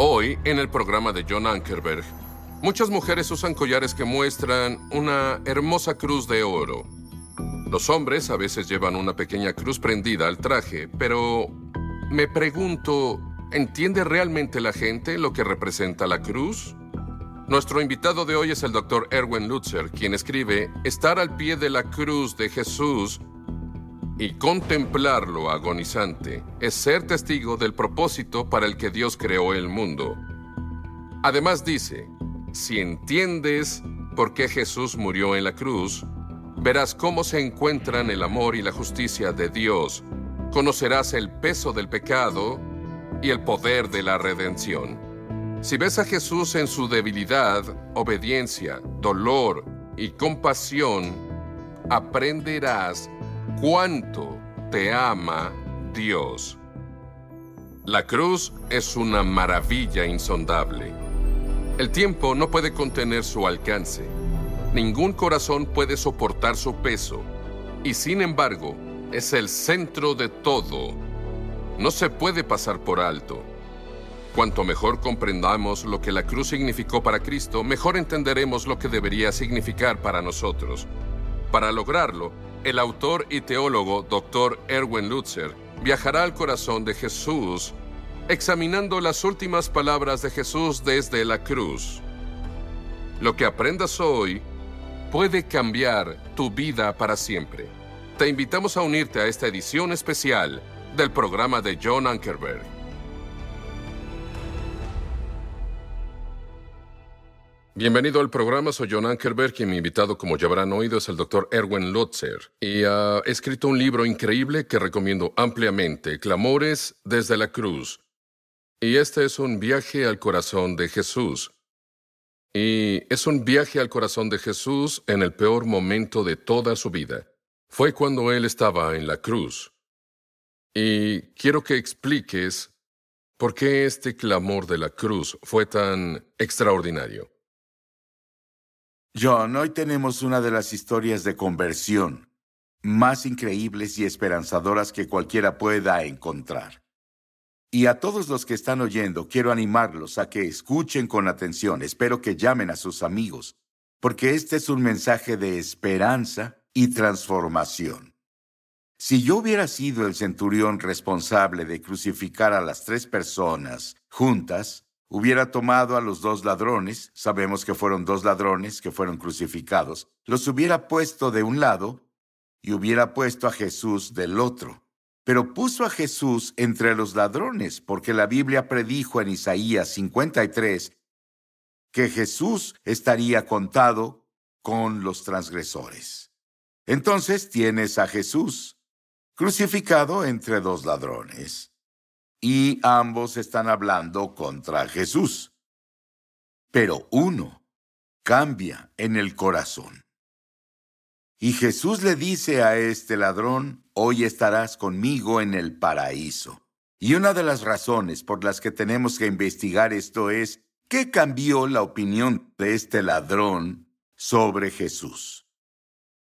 Hoy, en el programa de John Ankerberg, muchas mujeres usan collares que muestran una hermosa cruz de oro. Los hombres a veces llevan una pequeña cruz prendida al traje, pero me pregunto, ¿entiende realmente la gente lo que representa la cruz? Nuestro invitado de hoy es el Dr. Erwin Lutzer, quien escribe, Estar al pie de la cruz de Jesús y contemplarlo agonizante es ser testigo del propósito para el que Dios creó el mundo. Además dice, si entiendes por qué Jesús murió en la cruz, verás cómo se encuentran el amor y la justicia de Dios, conocerás el peso del pecado y el poder de la redención. Si ves a Jesús en su debilidad, obediencia, dolor y compasión, aprenderás cuánto te ama Dios. La cruz es una maravilla insondable. El tiempo no puede contener su alcance. Ningún corazón puede soportar su peso. Y sin embargo, es el centro de todo. No se puede pasar por alto. Cuanto mejor comprendamos lo que la cruz significó para Cristo, mejor entenderemos lo que debería significar para nosotros. Para lograrlo, el autor y teólogo Dr. Erwin Lutzer viajará al corazón de Jesús examinando las últimas palabras de Jesús desde la cruz. Lo que aprendas hoy puede cambiar tu vida para siempre. Te invitamos a unirte a esta edición especial del programa de John Ankerberg. Bienvenido al programa, soy John Ankerberg y mi invitado, como ya habrán oído, es el doctor Erwin Lutzer. Y ha escrito un libro increíble que recomiendo ampliamente, Clamores desde la Cruz. Y este es un viaje al corazón de Jesús. Y es un viaje al corazón de Jesús en el peor momento de toda su vida. Fue cuando Él estaba en la cruz. Y quiero que expliques por qué este clamor de la cruz fue tan extraordinario. John, hoy tenemos una de las historias de conversión más increíbles y esperanzadoras que cualquiera pueda encontrar. Y a todos los que están oyendo, quiero animarlos a que escuchen con atención, espero que llamen a sus amigos, porque este es un mensaje de esperanza y transformación. Si yo hubiera sido el centurión responsable de crucificar a las tres personas juntas, hubiera tomado a los dos ladrones, sabemos que fueron dos ladrones que fueron crucificados, los hubiera puesto de un lado y hubiera puesto a Jesús del otro. Pero puso a Jesús entre los ladrones, porque la Biblia predijo en Isaías 53 que Jesús estaría contado con los transgresores. Entonces tienes a Jesús crucificado entre dos ladrones y ambos están hablando contra Jesús. Pero uno cambia en el corazón. Y Jesús le dice a este ladrón, hoy estarás conmigo en el paraíso. Y una de las razones por las que tenemos que investigar esto es, ¿qué cambió la opinión de este ladrón sobre Jesús?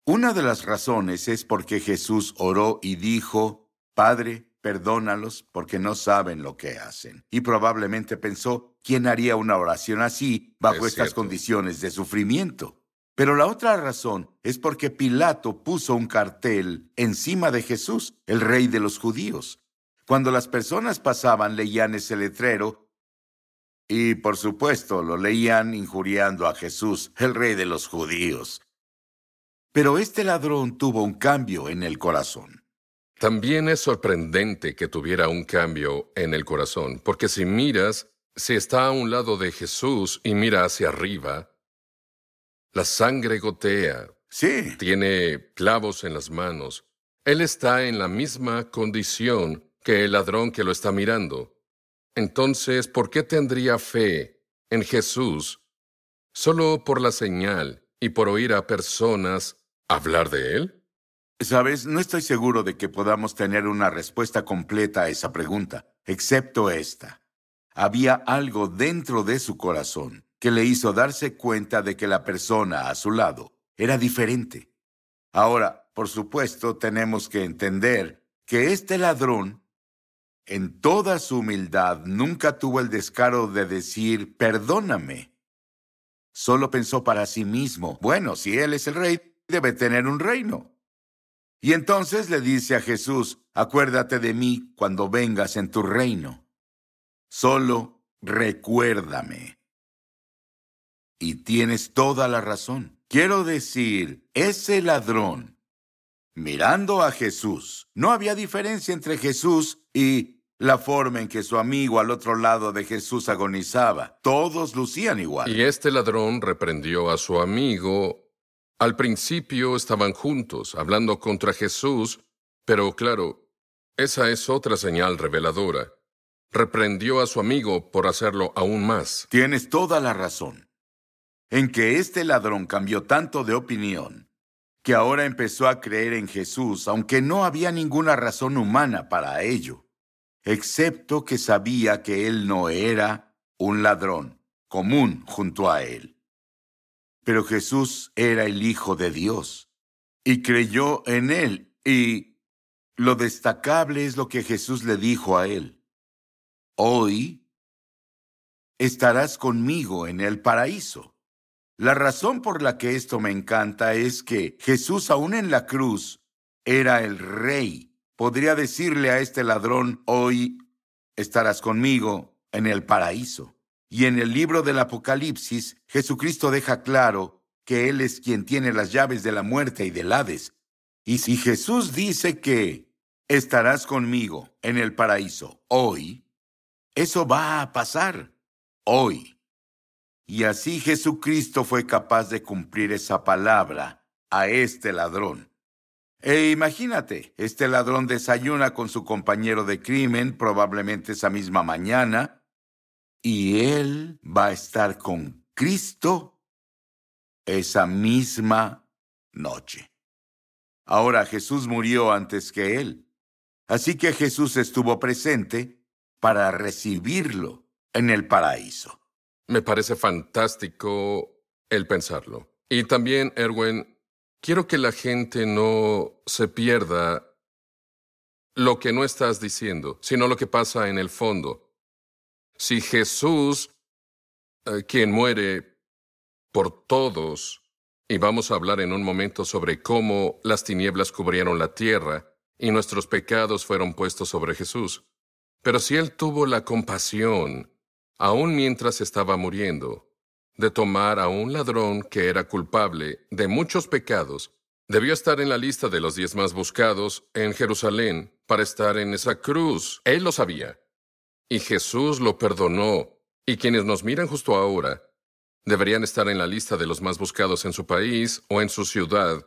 Una de las razones es porque Jesús oró y dijo, Padre, perdónalos porque no saben lo que hacen. Y probablemente pensó, ¿quién haría una oración así bajo estas condiciones de sufrimiento? Pero la otra razón es porque Pilato puso un cartel encima de Jesús, el rey de los judíos. Cuando las personas pasaban leían ese letrero y por supuesto lo leían injuriando a Jesús, el rey de los judíos. Pero este ladrón tuvo un cambio en el corazón. También es sorprendente que tuviera un cambio en el corazón, porque si miras, si está a un lado de Jesús y mira hacia arriba, la sangre gotea. Sí. Tiene clavos en las manos. Él está en la misma condición que el ladrón que lo está mirando. Entonces, ¿por qué tendría fe en Jesús solo por la señal y por oír a personas hablar de él? Sabes, no estoy seguro de que podamos tener una respuesta completa a esa pregunta, excepto esta. Había algo dentro de su corazón que le hizo darse cuenta de que la persona a su lado era diferente. Ahora, por supuesto, tenemos que entender que este ladrón en toda su humildad, nunca tuvo el descaro de decir, perdóname. Solo pensó para sí mismo, bueno, si Él es el rey, debe tener un reino. Y entonces le dice a Jesús, acuérdate de mí cuando vengas en tu reino. Solo recuérdame. Y tienes toda la razón. Quiero decir, ese ladrón, mirando a Jesús, no había diferencia entre Jesús y la forma en que su amigo al otro lado de Jesús agonizaba. Todos lucían igual. Y este ladrón reprendió a su amigo. Al principio estaban juntos, hablando contra Jesús, pero claro, esa es otra señal reveladora. Reprendió a su amigo por hacerlo aún más. Tienes toda la razón. En que este ladrón cambió tanto de opinión que ahora empezó a creer en Jesús, aunque no había ninguna razón humana para ello excepto que sabía que él no era un ladrón común junto a él. Pero Jesús era el Hijo de Dios y creyó en él y lo destacable es lo que Jesús le dijo a él. Hoy estarás conmigo en el paraíso. La razón por la que esto me encanta es que Jesús aún en la cruz era el rey podría decirle a este ladrón, hoy estarás conmigo en el paraíso. Y en el libro del Apocalipsis, Jesucristo deja claro que Él es quien tiene las llaves de la muerte y del Hades. Y si Jesús dice que estarás conmigo en el paraíso hoy, eso va a pasar hoy. Y así Jesucristo fue capaz de cumplir esa palabra a este ladrón. E imagínate, este ladrón desayuna con su compañero de crimen probablemente esa misma mañana y él va a estar con Cristo esa misma noche. Ahora Jesús murió antes que él, así que Jesús estuvo presente para recibirlo en el paraíso. Me parece fantástico el pensarlo. Y también, Erwin, Quiero que la gente no se pierda lo que no estás diciendo, sino lo que pasa en el fondo. Si Jesús, eh, quien muere por todos, y vamos a hablar en un momento sobre cómo las tinieblas cubrieron la tierra y nuestros pecados fueron puestos sobre Jesús. Pero si Él tuvo la compasión, aun mientras estaba muriendo, de tomar a un ladrón que era culpable de muchos pecados, debió estar en la lista de los diez más buscados en Jerusalén para estar en esa cruz. Él lo sabía. Y Jesús lo perdonó. Y quienes nos miran justo ahora deberían estar en la lista de los más buscados en su país o en su ciudad.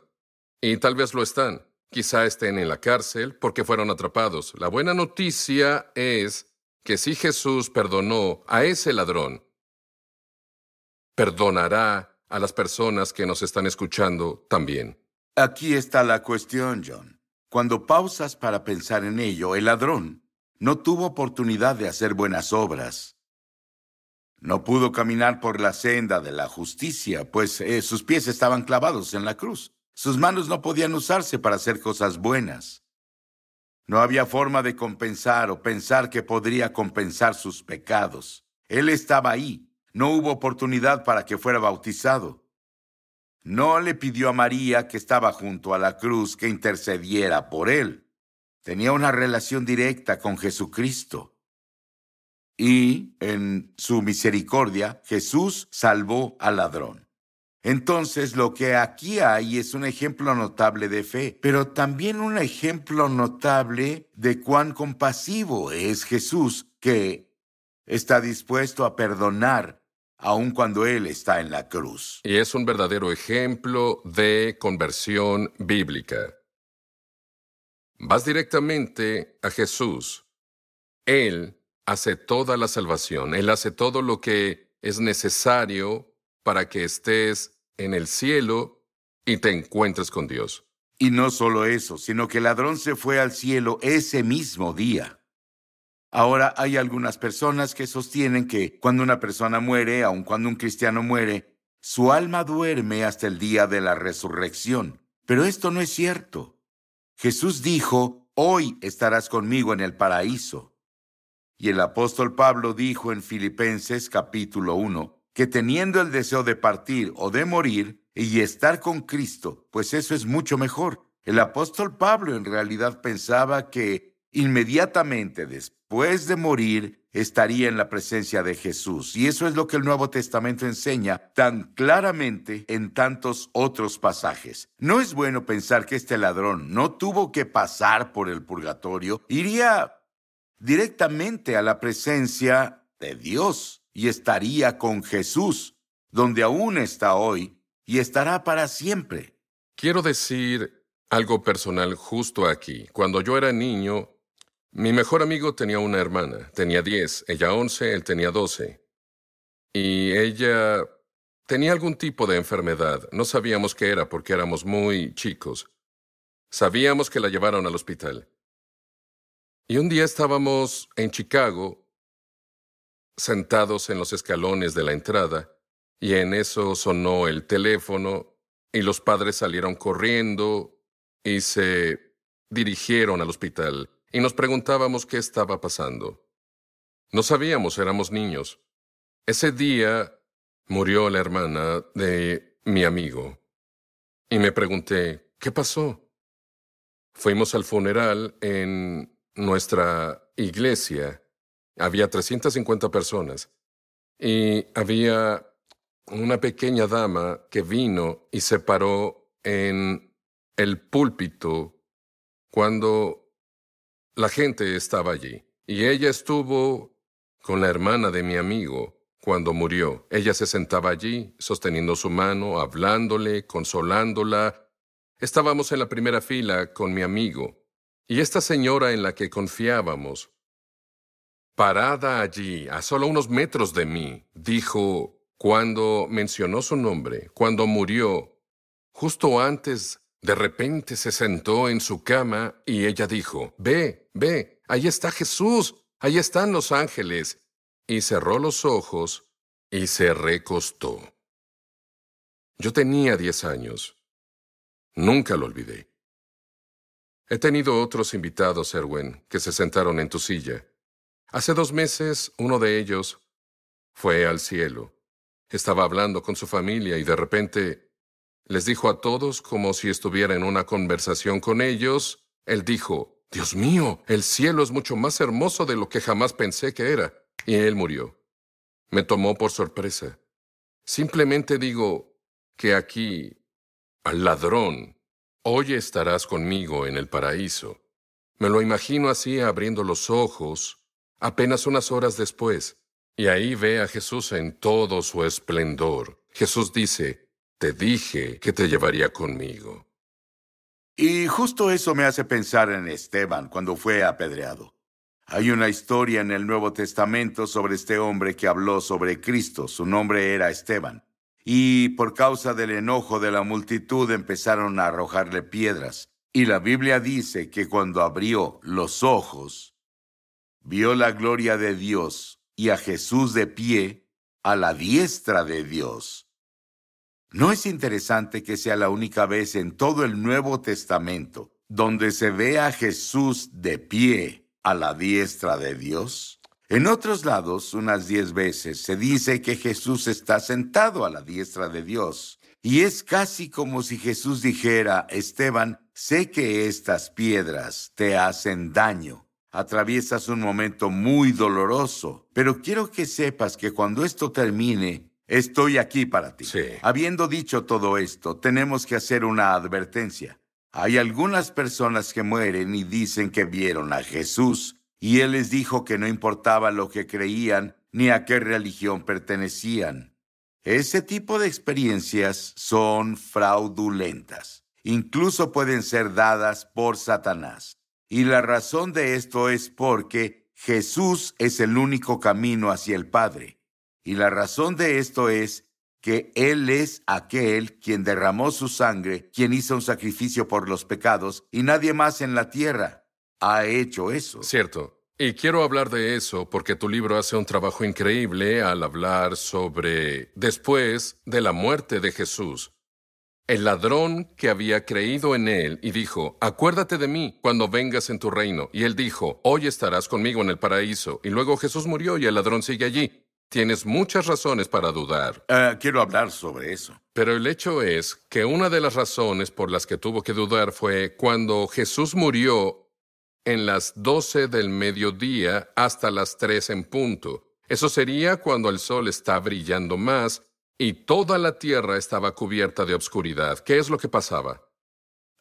Y tal vez lo están. Quizá estén en la cárcel porque fueron atrapados. La buena noticia es que si Jesús perdonó a ese ladrón, perdonará a las personas que nos están escuchando también. Aquí está la cuestión, John. Cuando pausas para pensar en ello, el ladrón no tuvo oportunidad de hacer buenas obras. No pudo caminar por la senda de la justicia, pues eh, sus pies estaban clavados en la cruz. Sus manos no podían usarse para hacer cosas buenas. No había forma de compensar o pensar que podría compensar sus pecados. Él estaba ahí, no hubo oportunidad para que fuera bautizado. No le pidió a María, que estaba junto a la cruz, que intercediera por él. Tenía una relación directa con Jesucristo. Y, en su misericordia, Jesús salvó al ladrón. Entonces, lo que aquí hay es un ejemplo notable de fe, pero también un ejemplo notable de cuán compasivo es Jesús, que está dispuesto a perdonar aun cuando Él está en la cruz. Y es un verdadero ejemplo de conversión bíblica. Vas directamente a Jesús. Él hace toda la salvación, Él hace todo lo que es necesario para que estés en el cielo y te encuentres con Dios. Y no solo eso, sino que el ladrón se fue al cielo ese mismo día. Ahora hay algunas personas que sostienen que cuando una persona muere, aun cuando un cristiano muere, su alma duerme hasta el día de la resurrección. Pero esto no es cierto. Jesús dijo, hoy estarás conmigo en el paraíso. Y el apóstol Pablo dijo en Filipenses capítulo 1 que teniendo el deseo de partir o de morir y estar con Cristo, pues eso es mucho mejor. El apóstol Pablo en realidad pensaba que inmediatamente después de morir estaría en la presencia de Jesús. Y eso es lo que el Nuevo Testamento enseña tan claramente en tantos otros pasajes. No es bueno pensar que este ladrón no tuvo que pasar por el purgatorio, iría directamente a la presencia de Dios y estaría con Jesús, donde aún está hoy y estará para siempre. Quiero decir algo personal justo aquí. Cuando yo era niño, mi mejor amigo tenía una hermana, tenía 10, ella 11, él tenía 12. Y ella tenía algún tipo de enfermedad. No sabíamos qué era porque éramos muy chicos. Sabíamos que la llevaron al hospital. Y un día estábamos en Chicago, sentados en los escalones de la entrada, y en eso sonó el teléfono, y los padres salieron corriendo y se dirigieron al hospital, y nos preguntábamos qué estaba pasando. No sabíamos, éramos niños. Ese día murió la hermana de mi amigo, y me pregunté, ¿qué pasó? Fuimos al funeral en nuestra iglesia había 350 personas y había una pequeña dama que vino y se paró en el púlpito cuando la gente estaba allí. Y ella estuvo con la hermana de mi amigo cuando murió. Ella se sentaba allí, sosteniendo su mano, hablándole, consolándola. Estábamos en la primera fila con mi amigo. Y esta señora en la que confiábamos, parada allí, a solo unos metros de mí, dijo, cuando mencionó su nombre, cuando murió, justo antes, de repente se sentó en su cama y ella dijo, Ve, ve, ahí está Jesús, ahí están los ángeles. Y cerró los ojos y se recostó. Yo tenía diez años. Nunca lo olvidé. He tenido otros invitados, Erwin, que se sentaron en tu silla. Hace dos meses, uno de ellos fue al cielo. Estaba hablando con su familia y de repente les dijo a todos como si estuviera en una conversación con ellos. Él dijo, Dios mío, el cielo es mucho más hermoso de lo que jamás pensé que era. Y él murió. Me tomó por sorpresa. Simplemente digo que aquí, al ladrón, Hoy estarás conmigo en el paraíso. Me lo imagino así abriendo los ojos, apenas unas horas después, y ahí ve a Jesús en todo su esplendor. Jesús dice, te dije que te llevaría conmigo. Y justo eso me hace pensar en Esteban cuando fue apedreado. Hay una historia en el Nuevo Testamento sobre este hombre que habló sobre Cristo. Su nombre era Esteban y por causa del enojo de la multitud empezaron a arrojarle piedras. Y la Biblia dice que cuando abrió los ojos, vio la gloria de Dios y a Jesús de pie a la diestra de Dios. ¿No es interesante que sea la única vez en todo el Nuevo Testamento donde se ve a Jesús de pie a la diestra de Dios? En otros lados, unas diez veces, se dice que Jesús está sentado a la diestra de Dios. Y es casi como si Jesús dijera, Esteban, sé que estas piedras te hacen daño. Atraviesas un momento muy doloroso, pero quiero que sepas que cuando esto termine, estoy aquí para ti. Habiendo dicho todo esto, tenemos que hacer una advertencia. Hay algunas personas que mueren y dicen que vieron a Jesús, y él les dijo que no importaba lo que creían ni a qué religión pertenecían. Ese tipo de experiencias son fraudulentas. Incluso pueden ser dadas por Satanás. Y la razón de esto es porque Jesús es el único camino hacia el Padre. Y la razón de esto es que Él es aquel quien derramó su sangre, quien hizo un sacrificio por los pecados, y nadie más en la tierra ha hecho eso. Cierto. Y quiero hablar de eso porque tu libro hace un trabajo increíble al hablar sobre después de la muerte de Jesús. el ladrón que había creído en él y dijo, acuérdate de mí cuando vengas en tu reino. Y él dijo, hoy estarás conmigo en el paraíso. Y luego Jesús murió y el ladrón sigue allí. Tienes muchas razones para dudar. Uh, quiero hablar sobre eso. Pero el hecho es que una de las razones por las que tuvo que dudar fue cuando Jesús murió en las doce del mediodía hasta las tres en punto. Eso sería cuando el sol está brillando más y toda la tierra estaba cubierta de obscuridad. ¿Qué es lo que pasaba?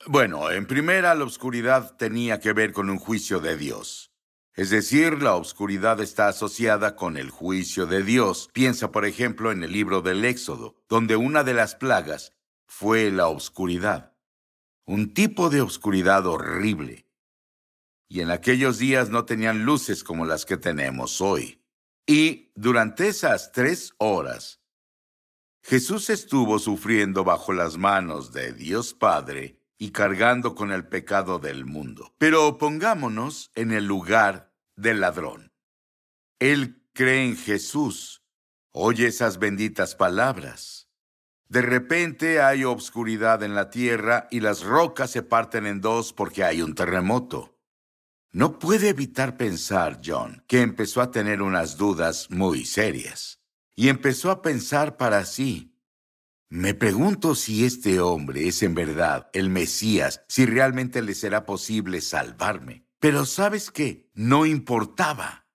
Bueno, en primera, la oscuridad tenía que ver con un juicio de Dios. Es decir, la oscuridad está asociada con el juicio de Dios. Piensa, por ejemplo, en el libro del Éxodo, donde una de las plagas fue la oscuridad. Un tipo de oscuridad horrible. Y en aquellos días no tenían luces como las que tenemos hoy. Y durante esas tres horas, Jesús estuvo sufriendo bajo las manos de Dios Padre y cargando con el pecado del mundo. Pero pongámonos en el lugar del ladrón. Él cree en Jesús, oye esas benditas palabras. De repente hay obscuridad en la tierra y las rocas se parten en dos porque hay un terremoto. No puede evitar pensar, John, que empezó a tener unas dudas muy serias y empezó a pensar para sí. Me pregunto si este hombre es en verdad el Mesías, si realmente le será posible salvarme. Pero sabes qué, no importaba.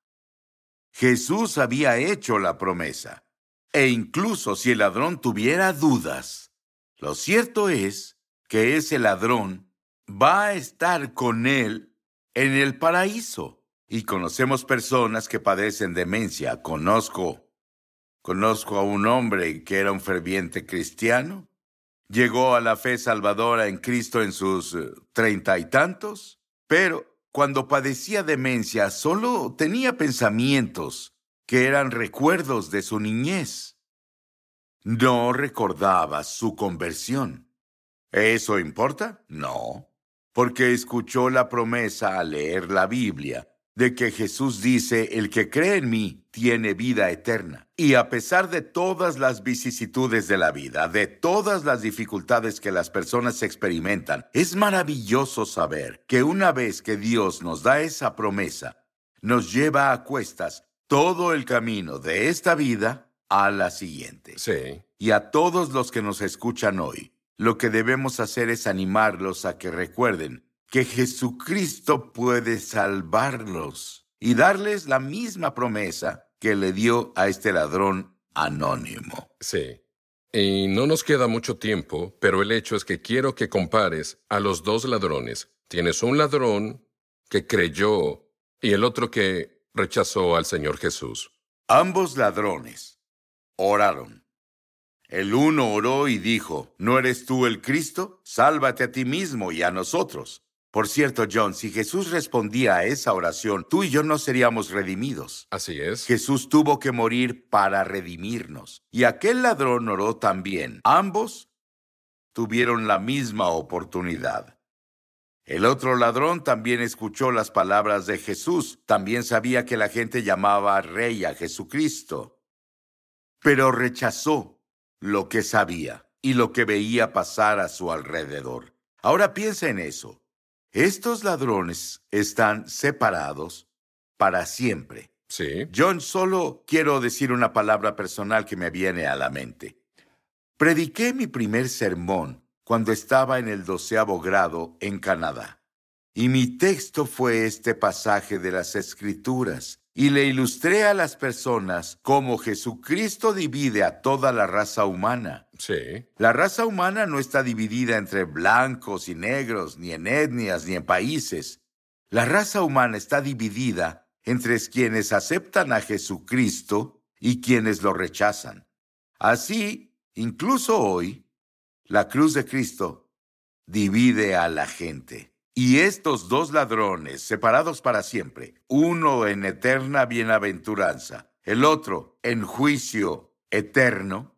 Jesús había hecho la promesa. E incluso si el ladrón tuviera dudas, lo cierto es que ese ladrón va a estar con él en el paraíso. Y conocemos personas que padecen demencia. Conozco Conozco a un hombre que era un ferviente cristiano. Llegó a la fe salvadora en Cristo en sus eh, treinta y tantos, pero cuando padecía demencia solo tenía pensamientos que eran recuerdos de su niñez. No recordaba su conversión. ¿Eso importa? No, porque escuchó la promesa al leer la Biblia de que Jesús dice, el que cree en mí tiene vida eterna. Y a pesar de todas las vicisitudes de la vida, de todas las dificultades que las personas experimentan, es maravilloso saber que una vez que Dios nos da esa promesa, nos lleva a cuestas todo el camino de esta vida a la siguiente. Sí. Y a todos los que nos escuchan hoy, lo que debemos hacer es animarlos a que recuerden que Jesucristo puede salvarlos y darles la misma promesa que le dio a este ladrón anónimo. Sí. Y no nos queda mucho tiempo, pero el hecho es que quiero que compares a los dos ladrones. Tienes un ladrón que creyó y el otro que rechazó al Señor Jesús. Ambos ladrones oraron. El uno oró y dijo, ¿no eres tú el Cristo? Sálvate a ti mismo y a nosotros. Por cierto, John, si Jesús respondía a esa oración, tú y yo no seríamos redimidos. Así es. Jesús tuvo que morir para redimirnos. Y aquel ladrón oró también. Ambos tuvieron la misma oportunidad. El otro ladrón también escuchó las palabras de Jesús. También sabía que la gente llamaba rey a Jesucristo. Pero rechazó lo que sabía y lo que veía pasar a su alrededor. Ahora piensa en eso. Estos ladrones están separados para siempre. Sí. John, solo quiero decir una palabra personal que me viene a la mente. Prediqué mi primer sermón cuando estaba en el doceavo grado en Canadá. Y mi texto fue este pasaje de las Escrituras, y le ilustré a las personas cómo Jesucristo divide a toda la raza humana. Sí. La raza humana no está dividida entre blancos y negros, ni en etnias, ni en países. La raza humana está dividida entre quienes aceptan a Jesucristo y quienes lo rechazan. Así, incluso hoy, la cruz de Cristo divide a la gente. Y estos dos ladrones, separados para siempre, uno en eterna bienaventuranza, el otro en juicio eterno,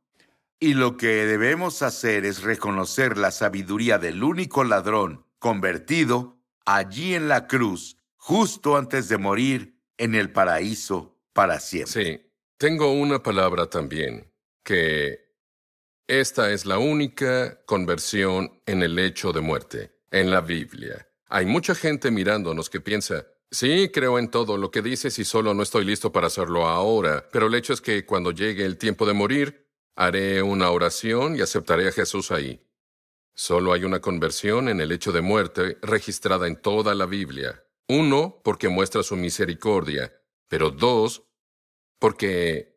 y lo que debemos hacer es reconocer la sabiduría del único ladrón convertido allí en la cruz, justo antes de morir en el paraíso para siempre. Sí, tengo una palabra también que Esta es la única conversión en el hecho de muerte, en la Biblia. Hay mucha gente mirándonos que piensa, sí, creo en todo lo que dices y solo no estoy listo para hacerlo ahora, pero el hecho es que cuando llegue el tiempo de morir, haré una oración y aceptaré a Jesús ahí. Solo hay una conversión en el hecho de muerte registrada en toda la Biblia. Uno, porque muestra su misericordia, pero dos, porque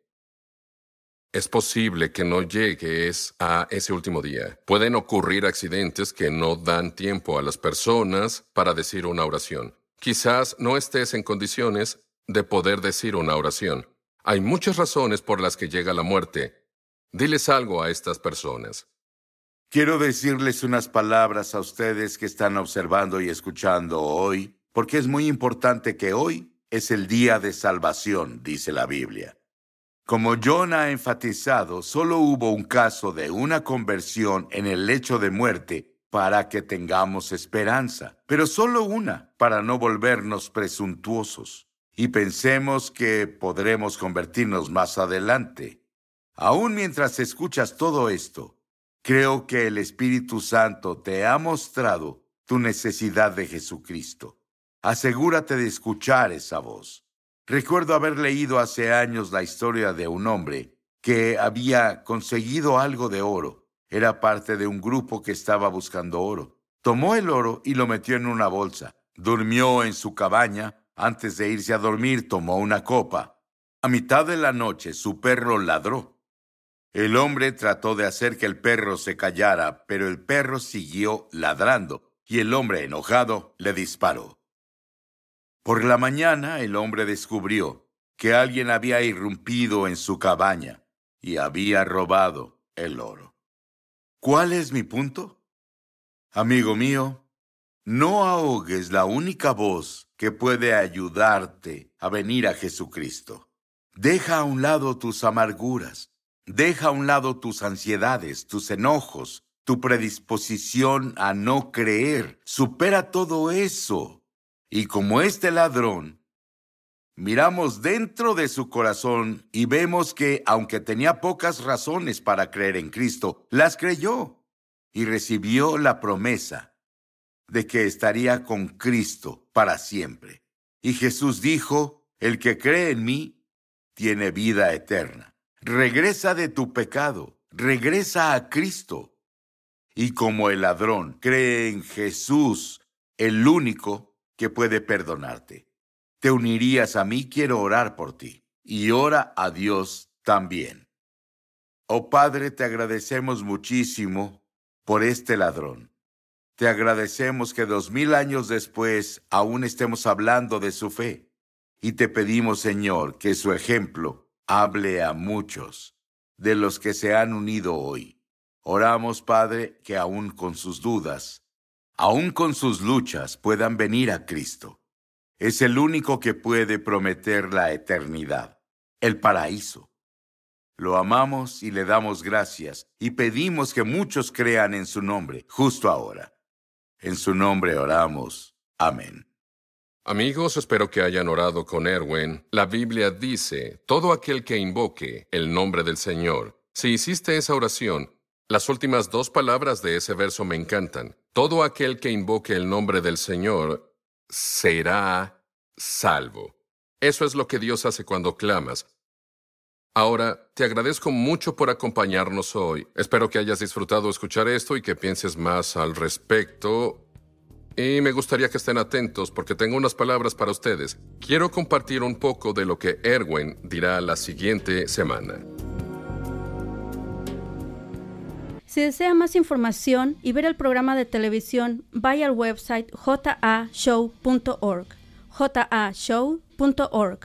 es posible que no llegues a ese último día. Pueden ocurrir accidentes que no dan tiempo a las personas para decir una oración. Quizás no estés en condiciones de poder decir una oración. Hay muchas razones por las que llega la muerte. Diles algo a estas personas. Quiero decirles unas palabras a ustedes que están observando y escuchando hoy, porque es muy importante que hoy es el día de salvación, dice la Biblia. Como John ha enfatizado, solo hubo un caso de una conversión en el lecho de muerte para que tengamos esperanza, pero solo una para no volvernos presuntuosos y pensemos que podremos convertirnos más adelante. Aún mientras escuchas todo esto, creo que el Espíritu Santo te ha mostrado tu necesidad de Jesucristo. Asegúrate de escuchar esa voz. Recuerdo haber leído hace años la historia de un hombre que había conseguido algo de oro. Era parte de un grupo que estaba buscando oro. Tomó el oro y lo metió en una bolsa. Durmió en su cabaña. Antes de irse a dormir tomó una copa. A mitad de la noche su perro ladró. El hombre trató de hacer que el perro se callara, pero el perro siguió ladrando y el hombre enojado le disparó. Por la mañana el hombre descubrió que alguien había irrumpido en su cabaña y había robado el oro. ¿Cuál es mi punto? Amigo mío, no ahogues la única voz que puede ayudarte a venir a Jesucristo. Deja a un lado tus amarguras, deja a un lado tus ansiedades, tus enojos, tu predisposición a no creer. Supera todo eso y como este ladrón, miramos dentro de su corazón y vemos que, aunque tenía pocas razones para creer en Cristo, las creyó y recibió la promesa de que estaría con Cristo para siempre. Y Jesús dijo, el que cree en mí tiene vida eterna. Regresa de tu pecado, regresa a Cristo. Y como el ladrón cree en Jesús, el único que puede perdonarte. Te unirías a mí, quiero orar por ti. Y ora a Dios también. Oh Padre, te agradecemos muchísimo por este ladrón. Te agradecemos que dos mil años después aún estemos hablando de su fe. Y te pedimos, Señor, que su ejemplo hable a muchos de los que se han unido hoy. Oramos, Padre, que aún con sus dudas, aun con sus luchas, puedan venir a Cristo. Es el único que puede prometer la eternidad, el paraíso. Lo amamos y le damos gracias y pedimos que muchos crean en su nombre, justo ahora. En su nombre oramos. Amén. Amigos, espero que hayan orado con Erwin. La Biblia dice, todo aquel que invoque el nombre del Señor. Si hiciste esa oración, las últimas dos palabras de ese verso me encantan. Todo aquel que invoque el nombre del Señor será salvo. Eso es lo que Dios hace cuando clamas. Ahora, te agradezco mucho por acompañarnos hoy. Espero que hayas disfrutado escuchar esto y que pienses más al respecto. Y me gustaría que estén atentos porque tengo unas palabras para ustedes. Quiero compartir un poco de lo que Erwin dirá la siguiente semana. Si desea más información y ver el programa de televisión, vaya al website jashow.org. jashow.org.